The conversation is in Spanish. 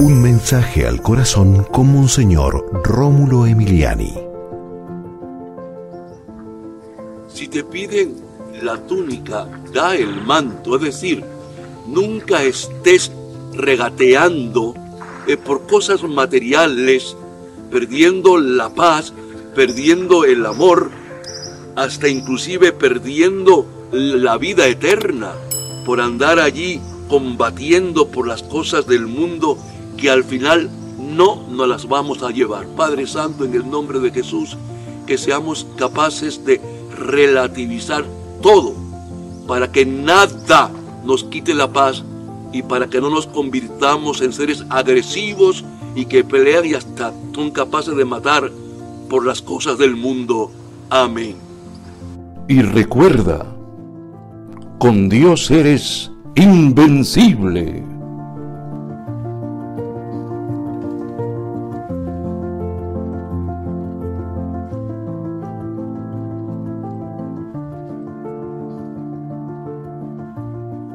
Un mensaje al corazón con Monseñor Rómulo Emiliani. Si te piden la túnica, da el manto, es decir, nunca estés regateando eh, por cosas materiales, perdiendo la paz, perdiendo el amor, hasta inclusive perdiendo la vida eterna por andar allí combatiendo por las cosas del mundo que al final no nos las vamos a llevar. Padre Santo, en el nombre de Jesús, que seamos capaces de relativizar todo para que nada nos quite la paz y para que no nos convirtamos en seres agresivos y que pelean y hasta son capaces de matar por las cosas del mundo. Amén. Y recuerda, con Dios eres invencible.